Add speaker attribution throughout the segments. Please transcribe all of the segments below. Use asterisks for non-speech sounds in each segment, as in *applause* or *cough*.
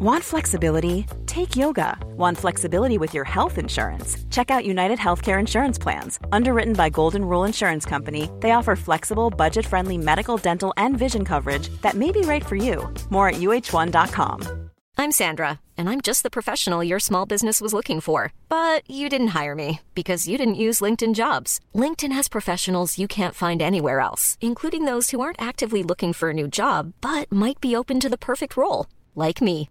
Speaker 1: Want flexibility? Take yoga. Want flexibility with your health insurance? Check out United Healthcare Insurance Plans. Underwritten by Golden Rule Insurance Company, they offer flexible, budget friendly medical, dental, and vision coverage that may be right for you. More at uhone.com.
Speaker 2: I'm Sandra, and I'm just the professional your small business was looking for. But you didn't hire me because you didn't use LinkedIn jobs. LinkedIn has professionals you can't find anywhere else, including those who aren't actively looking for a new job but might be open to the perfect role, like me.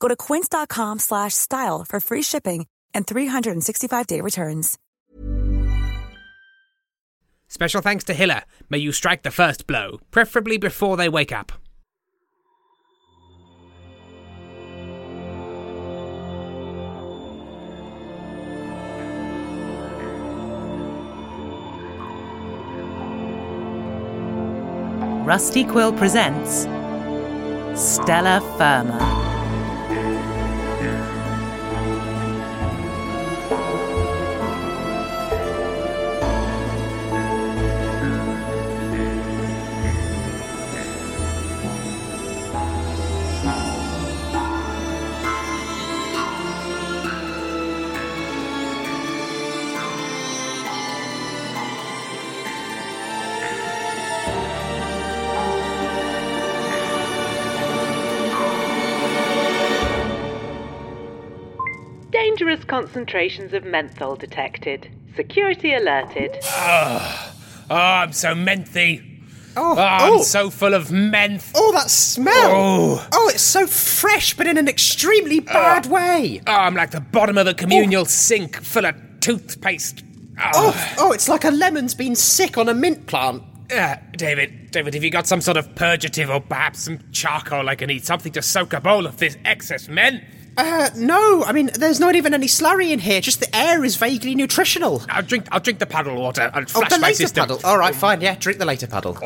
Speaker 3: Go to quince.com slash style for free shipping and 365-day returns.
Speaker 4: Special thanks to Hiller. May you strike the first blow, preferably before they wake up.
Speaker 5: Rusty Quill presents Stellar Firma.
Speaker 6: Dangerous concentrations of menthol detected. Security alerted.
Speaker 4: Oh, I'm so menthy.
Speaker 7: Oh, ah,
Speaker 4: I'm
Speaker 7: oh.
Speaker 4: so full of menth.
Speaker 7: Oh, that smell!
Speaker 4: Oh.
Speaker 7: Oh, it's so fresh, but in an extremely bad way.
Speaker 4: Oh, I'm like the bottom of a communal sink full of toothpaste.
Speaker 7: Oh, oh, it's like a lemon's been sick on a mint plant.
Speaker 4: Uh, David, David, have you got some sort of purgative or perhaps some charcoal I can eat? Something to soak up all of this excess men?
Speaker 7: Uh, no, I mean, there's not even any slurry in here. Just the air is vaguely nutritional.
Speaker 4: I'll drink. I'll drink the puddle water. I'll
Speaker 7: Oh,
Speaker 4: flush
Speaker 7: the
Speaker 4: my
Speaker 7: later
Speaker 4: system.
Speaker 7: puddle. All right, fine. Yeah, drink the later puddle.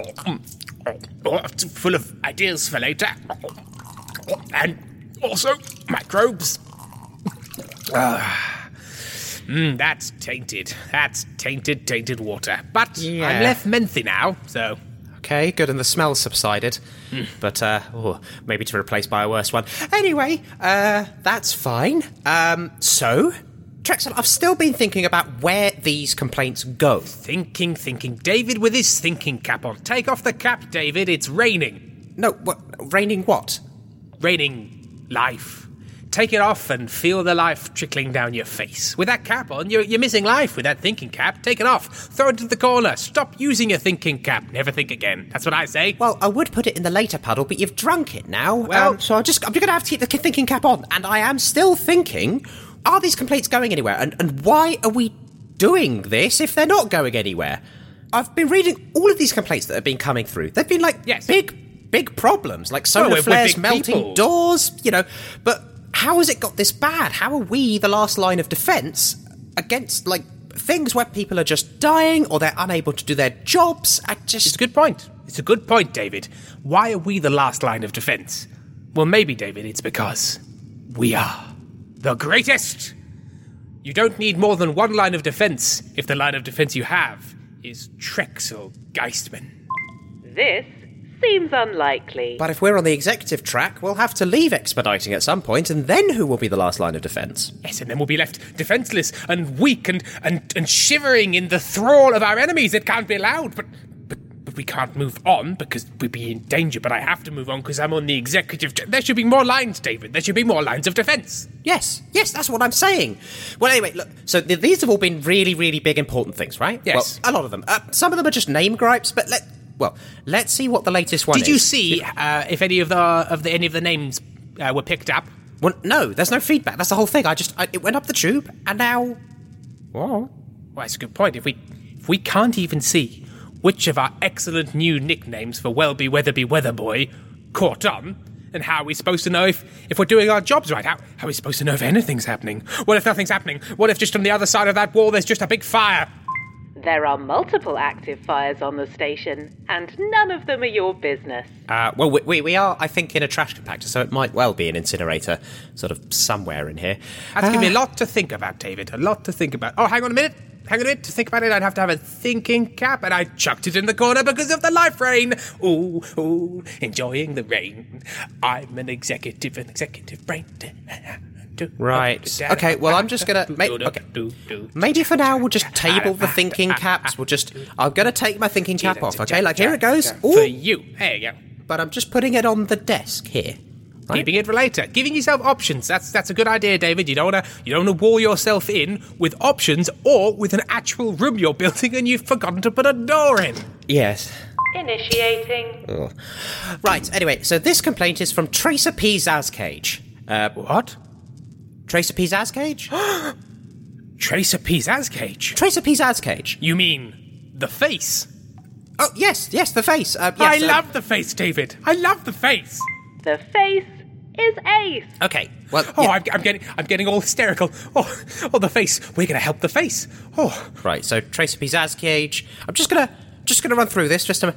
Speaker 4: Oh, full of ideas for later, and also microbes. Ah. Mm, that's tainted. That's tainted, tainted water. But
Speaker 7: Yeah.
Speaker 4: I'm left menthy now, so
Speaker 7: Okay, good, and the smell subsided. But, uh, oh, maybe to replace by a worse one. Anyway, uh, that's fine. Um, so, Trexel, I've still been thinking about where these complaints go.
Speaker 4: thinking, thinking. David with his thinking cap on. Take off the cap, David. It's raining.
Speaker 7: No, what, raining what?
Speaker 4: Raining life. Take it off and feel the life trickling down your face. With that cap on, you're, you're missing life with that thinking cap. Take it off. Throw it into the corner. Stop using your thinking cap. Never think again. That's what I say.
Speaker 7: Well, I would put it in the later puddle, but you've drunk it now.
Speaker 4: Well-
Speaker 7: um, so I'm just I'm just going to have to keep the thinking cap on, and I am still thinking: Are these complaints going anywhere? And and why are we doing this if they're not going anywhere? I've been reading all of these complaints that have been coming through. They've been like
Speaker 4: Yes.
Speaker 7: big big problems, like solar
Speaker 4: Well, we're- we're
Speaker 7: flares, melting
Speaker 4: people.
Speaker 7: doors, you know. But how has it got this bad? How are we the last line of defence against like things where people are just dying or they're unable to do their jobs? I just
Speaker 4: It's a good point. It's a good point, David. Why are we the last line of defense? Well, maybe, David, it's because we are the greatest. You don't need more than one line of defense if the line of defense you have is Trexel Geistman.
Speaker 6: This seems unlikely.
Speaker 7: But if we're on the executive track, we'll have to leave expediting at some point, and then who will be the last line of defence?
Speaker 4: Yes, and then we'll be left defenseless and weak and, and, and shivering in the thrall of our enemies. It can't be allowed, but, but, but we can't move on because we'd be in danger. But I have to move on because I'm on the executive. There should be more lines, David. There should be more lines of defence.
Speaker 7: Yes, yes, that's what I'm saying. Well, anyway, look, so th- these have all been really, really big, important things, right?
Speaker 4: Yes.
Speaker 7: Well, a lot of them. Uh, some of them are just name gripes, but let. Well, let's see what the latest one
Speaker 4: Did
Speaker 7: is.
Speaker 4: you see uh, if any of the of the any of the names uh, were picked up?
Speaker 7: Well, no, there's no feedback. That's the whole thing. I just. I, it went up the tube, and now. Whoa.
Speaker 4: Well, that's a good point. If we if we can't even see which of our excellent new nicknames for Welby Weatherby Weatherboy caught on, and how are we supposed to know if, if we're doing our jobs right? How, how are we supposed to know if anything's happening? What if nothing's happening? What if just on the other side of that wall there's just a big fire?
Speaker 6: There are multiple active fires on the station, and none of them are your business.
Speaker 7: Uh, well, we, we, we are, I think, in a trash compactor, so it might well be an incinerator sort of somewhere in here.
Speaker 4: That's giving me a lot to think about, David. A lot to think about. Oh, hang on a minute. Hang on a minute. To think about it, I'd have to have a thinking cap, and I chucked it in the corner because of the life rain. Ooh, ooh, enjoying the rain. I'm an executive, an executive brain. *laughs*
Speaker 7: Right. Okay, well, I'm just gonna. *laughs* ma- okay. Maybe for now we'll just table the thinking *laughs* caps. We'll just. I'm gonna take my thinking cap off. Okay, like here it goes.
Speaker 4: For you. There you go.
Speaker 7: but I'm just putting it on the desk here. Right?
Speaker 4: Keeping it for later. Giving yourself options. That's that's a good idea, David. You don't wanna you don't wanna wall yourself in with options or with an actual room you're building and you've forgotten to put a door in.
Speaker 7: Yes.
Speaker 6: Initiating.
Speaker 7: Right. Anyway, so this complaint is from Tracer P Zazcage. Uh,
Speaker 4: What?
Speaker 7: Tracer P Zazcage.
Speaker 4: Tracer Pizaz's cage.
Speaker 7: Tracer P Zazcage.
Speaker 4: You mean the face?
Speaker 7: Oh yes, yes, the face. Uh,
Speaker 4: I
Speaker 7: uh,
Speaker 4: love the face, David. I love the face.
Speaker 6: The face is Ace.
Speaker 7: Okay. Well.
Speaker 4: Oh,
Speaker 7: yeah.
Speaker 4: I'm, I'm getting, I'm getting all hysterical. Oh, oh, the face. We're gonna help the face. Oh,
Speaker 7: Right, so Tracer P Zazcage. I'm just gonna just gonna run through this just to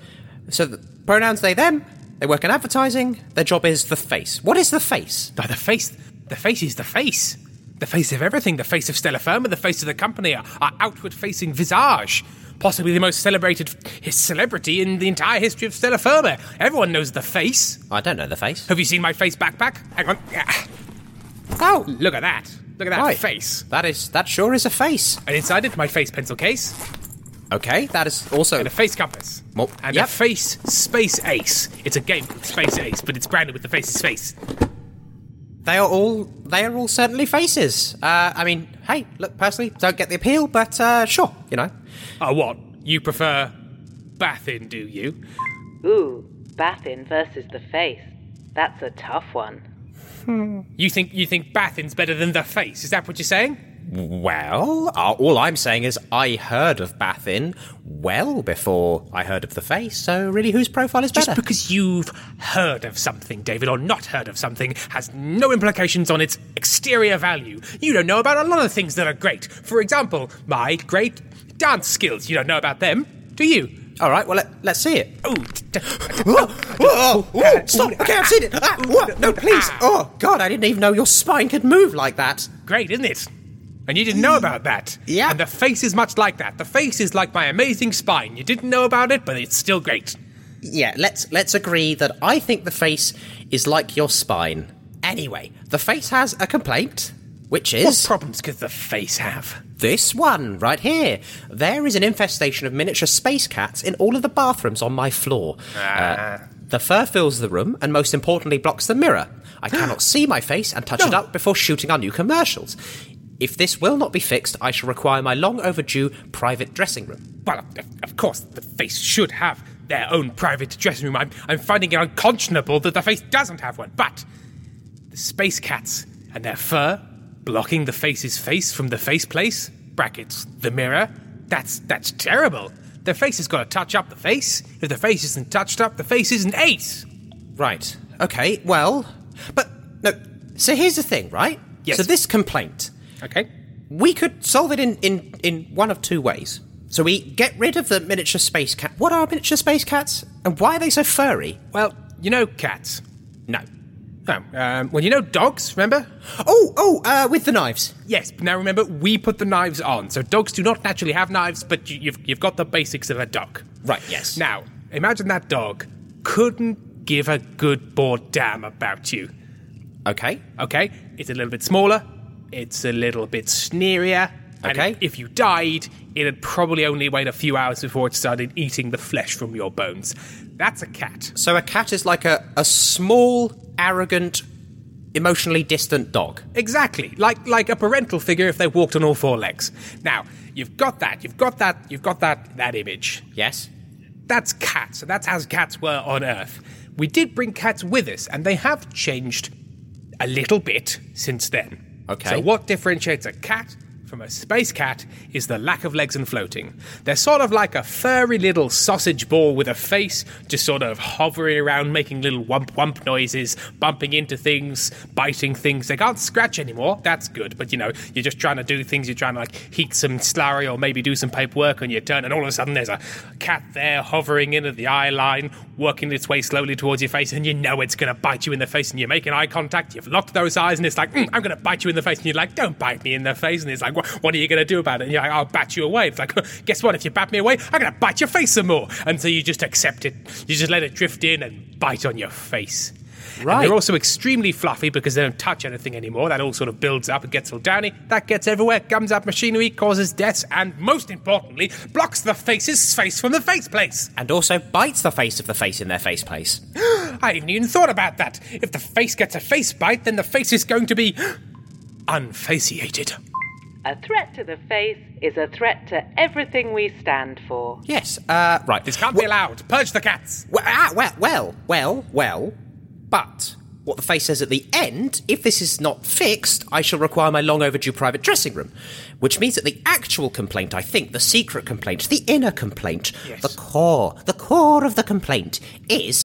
Speaker 7: so the pronouns they them. They work in advertising. Their job is the face. What is the face?
Speaker 4: but the face, the face is the face. The face of everything. The face of Stellar Firma. The face of the company. Our, our outward-facing visage. Possibly the most celebrated his celebrity in the entire history of Stellar Firma. Everyone knows the face.
Speaker 7: I don't know the face.
Speaker 4: Have you seen my face backpack? Hang on. Oh, look at that. Look at that
Speaker 7: Right.
Speaker 4: face.
Speaker 7: That is that sure is a face.
Speaker 4: And inside it, my face pencil case.
Speaker 7: Okay, that is also
Speaker 4: and a face compass.
Speaker 7: Well,
Speaker 4: and
Speaker 7: yep.
Speaker 4: a face Space Ace. It's a game called Space Ace, but it's branded with the face's face.
Speaker 7: They are all they are all certainly faces. Uh, I mean, hey, look, personally, don't get the appeal, but uh, sure, you know.
Speaker 4: Oh, what? You prefer Bathin, do you?
Speaker 6: Ooh, Bathin versus the face. That's a tough one.
Speaker 4: You think you think Bathin's better than the face? Is that what you're saying?
Speaker 7: Well, uh, all I'm saying is I heard of Bathin well before I heard of the face. So really, whose profile is
Speaker 4: Just
Speaker 7: better?
Speaker 4: because you've heard of something, David, or not heard of something, has no implications on its exterior value. You don't know about a lot of things that are great. For example, my great dance skills. You don't know about them, do you?
Speaker 7: All right, well let, let's see it.
Speaker 4: Oh,
Speaker 7: stop! Okay, I've seen it. Ah. No, please. Oh God, I didn't even know your spine could move like that.
Speaker 4: Great, isn't it? And you didn't know about that.
Speaker 7: Yeah.
Speaker 4: And the face is much like that. The face is like my amazing spine. You didn't know about it, but it's still great.
Speaker 7: Yeah, let's let's agree that I think the face is like your spine. Anyway, the face has a complaint, which is What
Speaker 4: problems could the face have?
Speaker 7: this one right here. There is an infestation of miniature space cats in all of the bathrooms on my floor. Uh, the fur fills the room and, most importantly, blocks the mirror. I *gasps* cannot see my face and touch it up before shooting our new commercials. If this will not be fixed, I shall require my long overdue private dressing room.
Speaker 4: Well, of, course, the face should have their own private dressing room. I'm, I'm finding it unconscionable that the face doesn't have one. But the space cats and their fur blocking the face's face from the face place brackets the mirror. That's that's terrible. The face has got to touch up the face. If the face isn't touched up, the face isn't ace.
Speaker 7: Right. Okay. Well, but no. So here's the thing, right?
Speaker 4: Yes.
Speaker 7: So this complaint,
Speaker 4: Okay.
Speaker 7: we could solve it in in in one of two ways. So we get rid of the miniature space cat. What are miniature space cats, and why are they so furry?
Speaker 4: Well, you know cats.
Speaker 7: No.
Speaker 4: No. Um, well, you know dogs. Remember?
Speaker 7: Oh, oh, uh, with the knives.
Speaker 4: Yes. But now remember, we put the knives on. So dogs do not naturally have knives, but you, you've you've got the basics of a dog.
Speaker 7: Right. Yes.
Speaker 4: Now, imagine that dog couldn't give a good bored damn about you.
Speaker 7: Okay.
Speaker 4: Okay? It's a little bit smaller, it's a little bit sneerier. and
Speaker 7: Okay.
Speaker 4: if you died, it'd probably only wait a few hours before it started eating the flesh from your bones. That's a cat.
Speaker 7: So a cat is like a a small, arrogant, emotionally distant dog.
Speaker 4: Exactly. Like like a parental figure if they walked on all four legs. Now, you've got that, you've got that, you've got that that image.
Speaker 7: Yes.
Speaker 4: That's cats, and that's how cats were on Earth. We did bring cats with us, and they have changed a little bit since then.
Speaker 7: Okay.
Speaker 4: So, what differentiates a cat from a space cat is the lack of legs and floating. They're sort of like a furry little sausage ball with a face, just sort of hovering around, making little wump wump noises, bumping into things, biting things. They can't scratch anymore. That's good, but you know, you're just trying to do things. You're trying to like heat some slurry or maybe do some paperwork on your turn, and all of a sudden there's a cat there hovering in at the eye line, working its way slowly towards your face, and you know it's going to bite you in the face, and you're making eye contact. You've locked those eyes, and it's like, "Mm, I'm going to bite you in the face, and you're like, don't bite me in the face, and it's like, what, what are you going to do about it? And you're like, I'll bat you away. It's like, *laughs* guess what? If you bat me away, I'm going to bite your face some more. And so you just accept it. You just let it drift in and bite on your face. And
Speaker 7: Right.
Speaker 4: they're also extremely fluffy because they don't touch anything anymore. That all sort of builds up and gets all downy. That gets everywhere, gums up machinery, causes deaths, and most importantly, blocks the face's face from the face place.
Speaker 7: And also bites the face of the face in their face place. *gasps*
Speaker 4: I haven't even thought about that. If the face gets a face bite, then the face is going to be *gasps* unfaciated.
Speaker 6: A threat to the face is a threat to everything we stand for.
Speaker 7: Yes. Uh, right.
Speaker 4: This can't be allowed. Purge the cats.
Speaker 7: Well, ah, well, well, well, well. But what the face says at the end, if this is not fixed, I shall require my long overdue private dressing room. Which means that the actual complaint, I think, the secret complaint, the inner complaint, the core, the core of the complaint is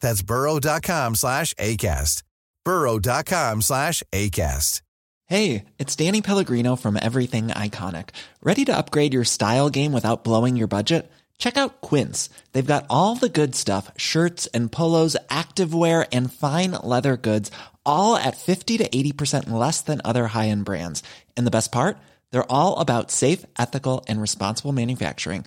Speaker 8: That's burrow.com slash ACAST. burrow.com slash ACAST.
Speaker 9: Hey, it's Danny Pellegrino from Everything Iconic. Ready to upgrade your style game without blowing your budget? Check out Quince. They've got all the good stuff shirts and polos, activewear, and fine leather goods, all at 50 to 80% less than other high end brands. And the best part? They're all about safe, ethical, and responsible manufacturing.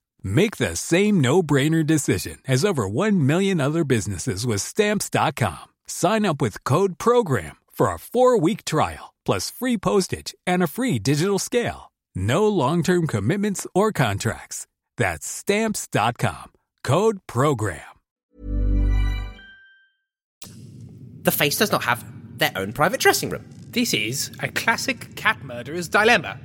Speaker 10: Make the same no-brainer decision as over 1 million other businesses with stamps.com. Sign up with code program for a 4-week trial plus free postage and a free digital scale. No long-term commitments or contracts. That's stamps.com. Code program.
Speaker 7: The face does not have their own private dressing room.
Speaker 4: This is a classic cat murderer's dilemma.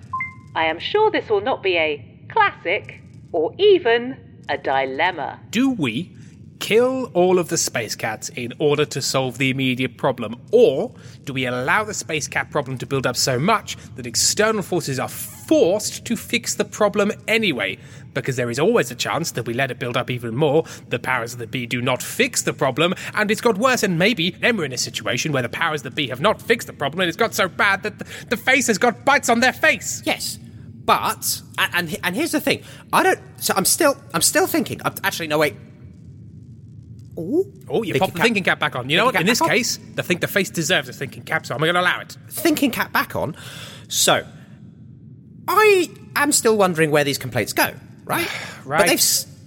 Speaker 6: I am sure this will not be a classic or even a dilemma.
Speaker 4: Do we kill all of the space cats in order to solve the immediate problem? Or do we allow the space cat problem to build up so much that external forces are forced to fix the problem anyway? Because there is always a chance that we let it build up even more, the powers of the bee do not fix the problem, and it's got worse, and maybe then we're in a situation where the powers of the bee have not fixed the problem, and it's got so bad that the, the face has got bites on their face.
Speaker 7: Yes. But and, and and here's the thing. I don't. So I'm still I'm still thinking. I'm, actually, no wait.
Speaker 4: Oh, oh, you pop the thinking cap back on. You know what? In this case, the think the face deserves a thinking cap, so I'm going to allow it.
Speaker 7: Thinking cap back on. So, I am still wondering where these complaints go. Right. *sighs*
Speaker 4: right.
Speaker 7: But they've.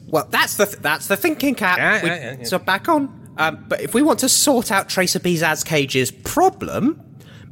Speaker 7: Well, that's the that's the thinking cap.
Speaker 4: Yeah,
Speaker 7: We-
Speaker 4: yeah, yeah.
Speaker 7: So back on. Um, but if we want to sort out Tracer Bizaz Cage's problem,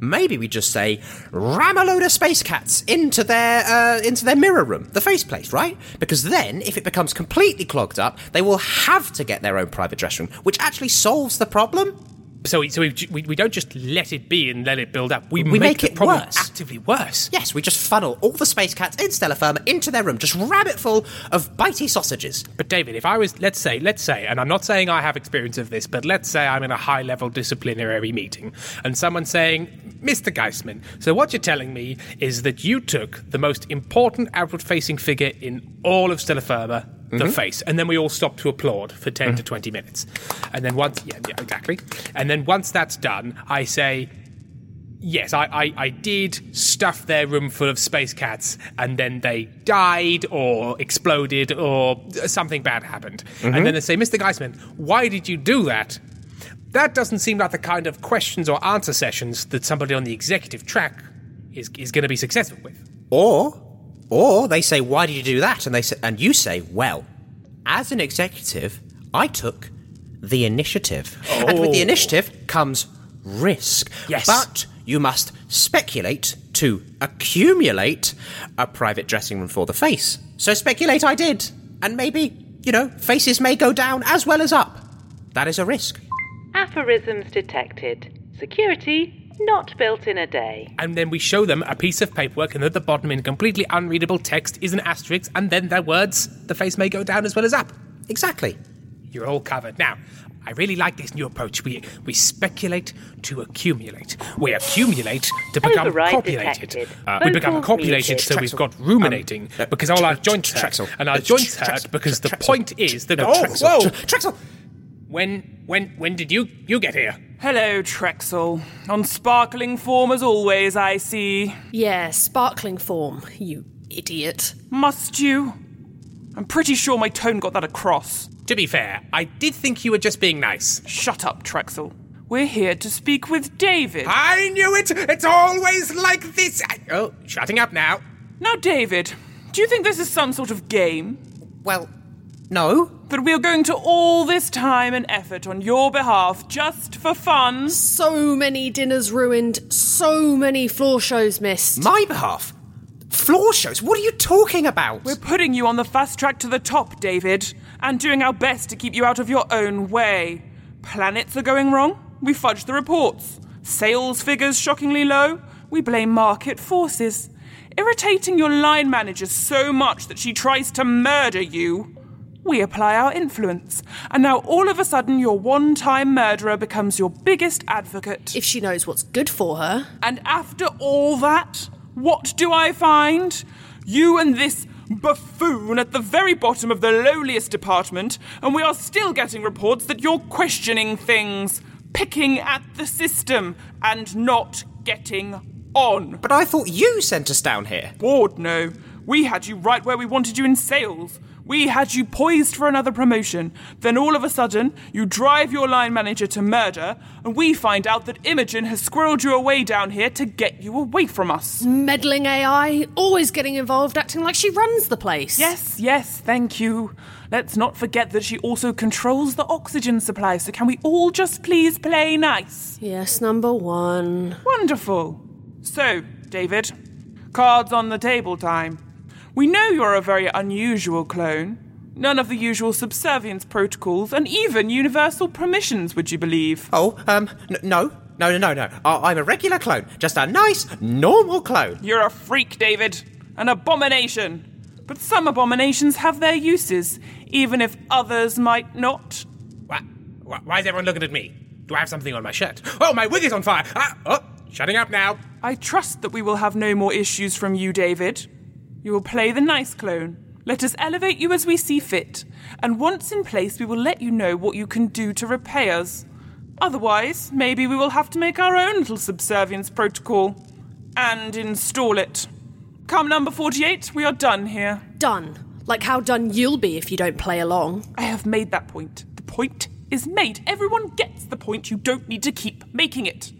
Speaker 7: maybe we just say ram a load of space cats into their uh, into their mirror room, the faceplate, right? Because then, if it becomes completely clogged up, they will have to get their own private dressing room, which actually solves the problem.
Speaker 4: So, we, so we, we, we don't just let it be and let it build up. We,
Speaker 7: We
Speaker 4: make,
Speaker 7: make it worse.
Speaker 4: actively worse.
Speaker 7: Yes, we just funnel all the space cats in Stellar Firma into their room, just rabbit full of bitey sausages.
Speaker 4: But David, if I was, let's say, let's say, and I'm not saying I have experience of this, but let's say I'm in a high level disciplinary meeting and someone's saying, Mr. Geistman, so what you're telling me is that you took the most important outward facing figure in all of Stellar Firma, the
Speaker 7: Mhm.
Speaker 4: face, and then we all stop to applaud for 10 to 20 minutes. And then once, yeah, yeah, exactly. And then once that's done, I say, Yes, I, I, I did stuff their room full of space cats, and then they died or exploded or something bad happened.
Speaker 7: Mhm.
Speaker 4: And then they say, Mr. Geistman, why did you do that? That doesn't seem like the kind of questions or answer sessions that somebody on the executive track is, is going to be successful with.
Speaker 7: Or, or they say, "Why did you do that?" And they say, and you say, "Well, as an executive, I took the initiative, and with the
Speaker 4: Oh.
Speaker 7: initiative comes risk.
Speaker 4: Yes.
Speaker 7: but you must speculate to accumulate a private dressing room for the face. So speculate, I did, and maybe you know, faces may go down as well as up. That is a risk.
Speaker 6: Aphorisms detected. Security not built in a day.
Speaker 4: And then we show them a piece of paperwork, and at the bottom, in completely unreadable text, is an asterisk, and then their words, the face may go down as well as up.
Speaker 7: Exactly.
Speaker 4: You're all covered. Now, I really like this new approach. We we speculate to accumulate. We accumulate to become
Speaker 6: Override
Speaker 4: copulated. Uh, we become
Speaker 6: Vocals
Speaker 4: copulated, so we've got ruminating
Speaker 7: Um, uh,
Speaker 4: because all our joints
Speaker 7: Tre-
Speaker 4: hurt, and our
Speaker 7: Uh,
Speaker 4: joints
Speaker 7: Tre-
Speaker 4: hurt because the point is that oh whoa
Speaker 7: Tre- Trexel.
Speaker 4: When when when did you you get here?
Speaker 11: Hello, Trexel. On sparkling form as always, I see.
Speaker 12: Yeah, sparkling form, you idiot.
Speaker 11: Must you? I'm pretty sure my tone got that across.
Speaker 4: To be fair, I did think you were just being nice.
Speaker 11: Shut up, Trexel. We're here to speak with David.
Speaker 4: I knew it. It's always like this. I- oh, shutting up now.
Speaker 11: Now, David, do you think this is some sort of game?
Speaker 7: Well, No.
Speaker 11: That we are going to all this time and effort on your behalf just for fun?
Speaker 12: So many dinners ruined, so many floor shows missed.
Speaker 7: My behalf? Floor shows? What are you talking about?
Speaker 11: We're putting you on the fast track to the top, David, and doing our best to keep you out of your own way. Planets are going wrong? We fudge the reports. Sales figures shockingly low? We blame market forces. Irritating your line manager so much that she tries to murder you? We apply our influence. And now all of a sudden your one time murderer becomes your biggest advocate.
Speaker 12: If she knows what's good for her.
Speaker 11: And after all that, what do I find? You and this buffoon at the very bottom of the lowliest department, and we are still getting reports that you're questioning things, picking at the system, and not getting on.
Speaker 7: But I thought you sent us down here.
Speaker 11: Bored, no. We had you right where we wanted you in sales. We had you poised for another promotion. Then all of a sudden, you drive your line manager to murder, and we find out that Imogen has squirreled you away down here to get you away from us.
Speaker 12: Meddling AI, always getting involved, acting like she runs the place.
Speaker 11: Yes, yes, thank you. Let's not forget that she also controls the oxygen supply, so can we all just please play nice?
Speaker 12: Yes, number one.
Speaker 11: Wonderful. So, David, cards on the table time. We know you're a very unusual clone. None of the usual subservience protocols, and even universal permissions, would you believe?
Speaker 7: Oh, um, n- no. No, no, no, no. I- I'm a regular clone. Just a nice, normal clone.
Speaker 11: You're a freak, David. An abomination. But some abominations have their uses, even if others might not.
Speaker 4: Why, why is everyone looking at me? Do I have something on my shirt? Oh, my wig is on fire! Ah, oh, shutting up now.
Speaker 11: I trust that we will have no more issues from you, David. You will play the nice clone. Let us elevate you as we see fit, and once in place, we will let you know what you can do to repay us. Otherwise, maybe we will have to make our own little subservience protocol and install it. Come, number 48, we are done here.
Speaker 12: Done. Like how done you'll be if you don't play along.
Speaker 11: I have made that point. The point is made. Everyone gets the point. You don't need to keep making it.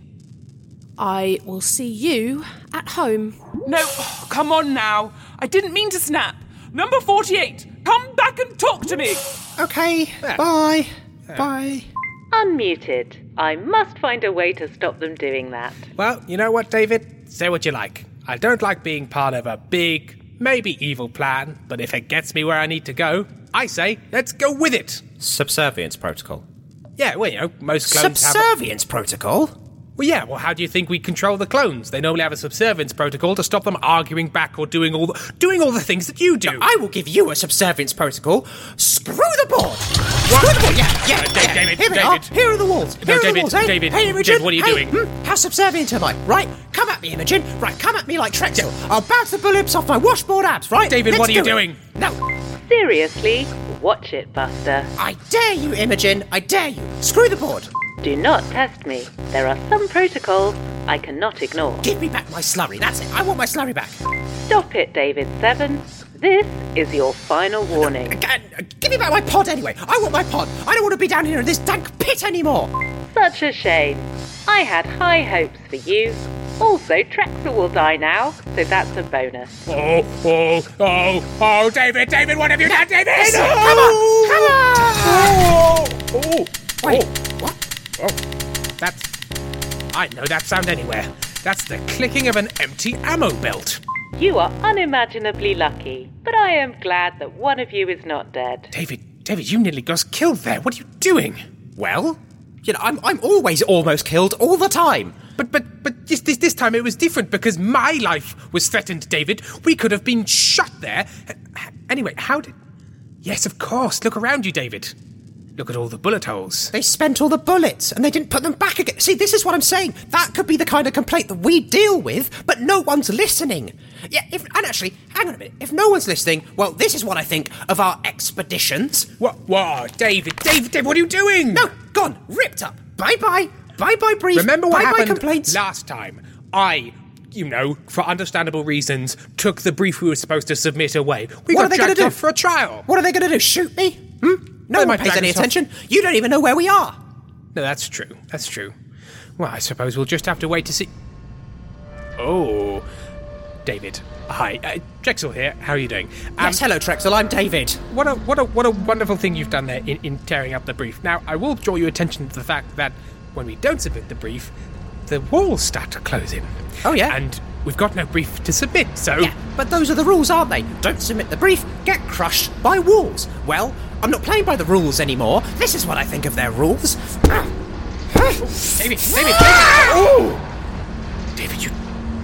Speaker 12: I will see you at home.
Speaker 11: No, oh, *sighs* come on now. I didn't mean to snap. Number 48, come back and talk to me.
Speaker 7: Okay, bye. Bye.
Speaker 6: Unmuted. I must find a way to stop them doing that.
Speaker 4: Well, you know what, David? Say what you like. I don't like being part of a big, maybe evil plan, but if it gets me where I need to go, I say, let's go with it.
Speaker 7: Subservience protocol.
Speaker 4: Yeah, well, you know, most clones
Speaker 7: Subservience
Speaker 4: have. A...
Speaker 7: protocol?
Speaker 4: Well, yeah, well, how do you think we control the clones? They normally have a subservience protocol to stop them arguing back or doing all the, doing all the things that you do.
Speaker 7: No, I will give you a subservience protocol. Screw the board! What? Screw the board! Yeah, yeah,
Speaker 4: uh,
Speaker 7: yeah.
Speaker 4: David,
Speaker 7: Here we
Speaker 4: David.
Speaker 7: are. Here are the walls. Here
Speaker 4: No,
Speaker 7: are
Speaker 4: David,
Speaker 7: the walls, eh?
Speaker 4: David,
Speaker 7: hey, Richard.
Speaker 4: David, what are you
Speaker 7: hey,
Speaker 4: doing?
Speaker 7: Hmm, how subservient am I? Right, come at me, Imogen. Right, come at me like Trexel. I'll bounce the bullets off my washboard abs, right?
Speaker 4: David,
Speaker 7: Let's
Speaker 4: what are you
Speaker 7: do it.
Speaker 4: doing?
Speaker 7: No.
Speaker 6: Seriously, watch it, Buster.
Speaker 7: I dare you, Imogen. I dare you. Screw the board.
Speaker 6: Do not test me. There are some protocols I cannot ignore.
Speaker 7: Give me back my slurry. That's it. I want my slurry back.
Speaker 6: Stop it, David Seven. This is your final warning.
Speaker 7: Give me back my pod anyway. I want my pod. I don't want to be down here in this dank pit anymore.
Speaker 6: Such a shame. I had high hopes for you. Also, Trexel will die now, so that's a bonus.
Speaker 4: Oh, oh, oh, oh, David, David, what have you done, David?
Speaker 7: Listen,
Speaker 4: oh!
Speaker 7: come on, come on.
Speaker 4: Oh, oh, oh.
Speaker 7: Wait,
Speaker 4: oh.
Speaker 7: what?
Speaker 4: Oh, that's. I know that sound anywhere. That's the clicking of an empty ammo belt.
Speaker 6: You are unimaginably lucky, but I am glad that one of you is not dead.
Speaker 4: David, David, you nearly got killed there. What are you doing?
Speaker 7: Well, you know, I'm, I'm always almost killed all the time.
Speaker 4: But but but this, this this time it was different because my life was threatened, David. We could have been shot there. Anyway, how did? Yes, of course. Look around you, David. Look at all the bullet holes.
Speaker 7: They spent all the bullets and they didn't put them back again. See, this is what I'm saying. That could be the kind of complaint that we deal with, but no one's listening. Yeah, if, and actually, hang on a minute. If no one's listening, well, this is what I think of our expeditions.
Speaker 4: What? What? David, David, David, what are you doing?
Speaker 7: No, gone, ripped up. Bye bye. Bye bye brief.
Speaker 4: Remember what
Speaker 7: bye
Speaker 4: happened
Speaker 7: bye complaints.
Speaker 4: last time? I, you know, for understandable reasons, took the brief we were supposed to submit away. We
Speaker 7: What
Speaker 4: got
Speaker 7: are they gonna do?
Speaker 4: for a trial.
Speaker 7: What are they going to do? Shoot me? Hmm? No one pays any
Speaker 4: off.
Speaker 7: attention. You don't even know where we are.
Speaker 4: No, that's true. That's true. Well, I suppose we'll just have to wait to see. Oh. David. Hi, uh, Drexel here. How are you doing? Um,
Speaker 7: yes, hello, Trexel. I'm David.
Speaker 4: What a what a what a wonderful thing you've done there in, in tearing up the brief. Now, I will draw your attention to the fact that when we don't submit the brief, the walls start to close in.
Speaker 7: Oh yeah,
Speaker 4: and we've got no brief to submit. So,
Speaker 7: yeah, but those are the rules, aren't they? Don't submit the brief, get crushed by walls. Well, I'm not playing by the rules anymore. This is what I think of their rules.
Speaker 4: David, David, David! Oh! David, you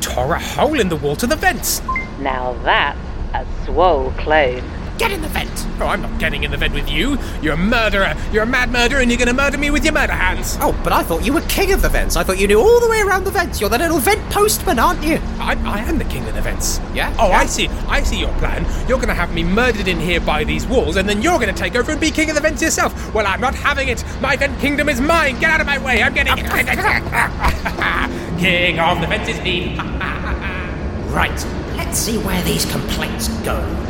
Speaker 4: tore a hole in the wall to the vents.
Speaker 6: Now that's a swole clone.
Speaker 7: Get in the vent!
Speaker 4: Oh, I'm not getting in the vent with you. You're a murderer. You're a mad murderer, and you're going to murder me with your murder hands.
Speaker 7: Oh, but I thought you were king of the vents. I thought you knew all the way around the vents. You're the little vent postman, aren't you?
Speaker 4: I, I am the king of the vents.
Speaker 7: Yeah?
Speaker 4: Oh,
Speaker 7: yeah.
Speaker 4: I see. I see your plan. You're going to have me murdered in here by these walls, and then you're going to take over and be king of the vents yourself. Well, I'm not having it. My vent kingdom is mine. Get out of my way. I'm getting *laughs* king of the vents is me. *laughs*
Speaker 7: right. Let's see where these complaints go.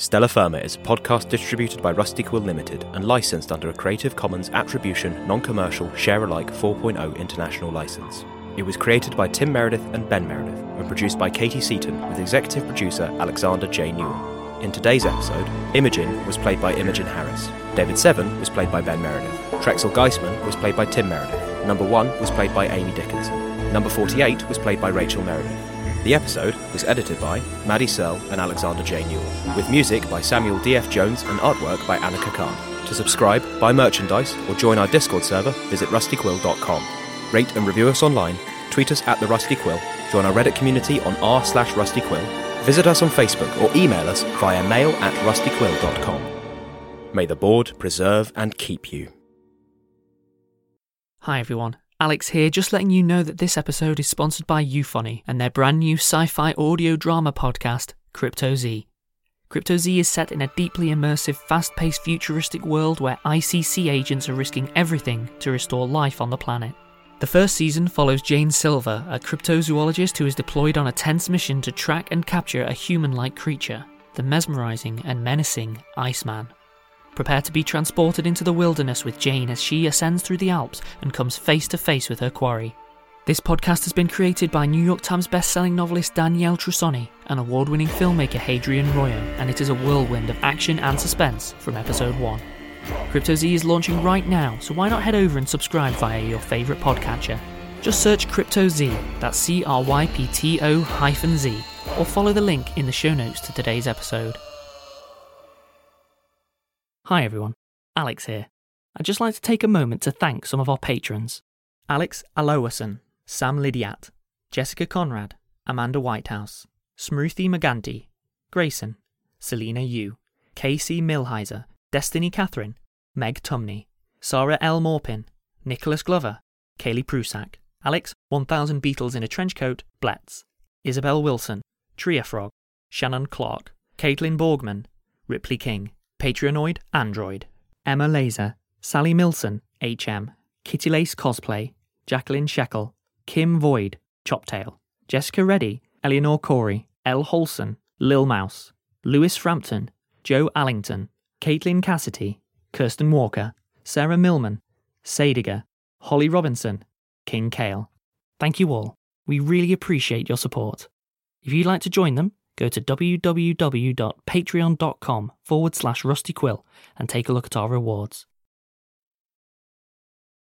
Speaker 13: Stellar Firma is a podcast distributed by Rusty Quill Limited and licensed under a Creative Commons Attribution, Non Commercial, Share Alike 4.0 International License. It was created by Tim Meredith and Ben Meredith and produced by Katie Seaton with executive producer Alexander J. Newell. In today's episode, Imogen was played by Imogen Harris. David Seven was played by Ben Meredith. Trexel Geistman was played by Tim Meredith. Number One was played by Amy Dickinson. Number 48 was played by Rachel Meredith. The episode was edited by Maddie Searle and Alexander J. Newell, with music by Samuel D.F. Jones and artwork by Annika Khan. To subscribe, buy merchandise, or join our Discord server, visit rustyquill.com. Rate and review us online, tweet us at The Rusty Quill, join our Reddit community on r slash rustyquill, visit us on Facebook, or email us via mail at rustyquill.com. May the board preserve and keep you.
Speaker 14: Hi everyone. Alex here, just letting you know that this episode is sponsored by Euphony and their brand new sci fi audio drama podcast, Crypto Z. Crypto Z is set in a deeply immersive, fast paced futuristic world where ICC agents are risking everything to restore life on the planet. The first season follows Jane Silver, a cryptozoologist who is deployed on a tense mission to track and capture a human like creature, the mesmerizing and menacing Iceman. Prepare to be transported into the wilderness with Jane as she ascends through the Alps and comes face to face with her quarry. This podcast has been created by New York Times bestselling novelist Danielle Trussoni and award winning filmmaker Hadrian Royan, and it is a whirlwind of action and suspense from episode 1. Crypto Z is launching right now, so why not head over and subscribe via your favourite podcatcher? Just search Crypto Z, that's C R Y P T O hyphen Z, or follow the link in the show notes to today's episode. Hi everyone, Alex here. I'd just like to take a moment to thank some of our patrons Alex Alowason, Sam Lydiat, Jessica Conrad, Amanda Whitehouse, Smruthi Maganti, Grayson, Selena Yu, Casey Milheiser, Destiny Catherine, Meg Tumney, Sarah L. Morpin, Nicholas Glover, Kaylee Prusak, Alex 1000 Beatles in a Trench Coat, Bletz, Isabel Wilson, Tria Frog, Shannon Clark, Caitlin Borgman, Ripley King, Patreonoid Android, Emma Laser, Sally Milson, HM, Kitty Lace Cosplay, Jacqueline Shekel, Kim Void, Choptail, Jessica Reddy, Eleanor Corey, L. Holson, Lil Mouse, Lewis Frampton, Joe Allington, Caitlin Cassidy, Kirsten Walker, Sarah Millman, Sadiger, Holly Robinson, King Kale. Thank you all. We really appreciate your support. If you'd like to join them, go to www.patreon.com forward slash rustyquill and take a look at our rewards.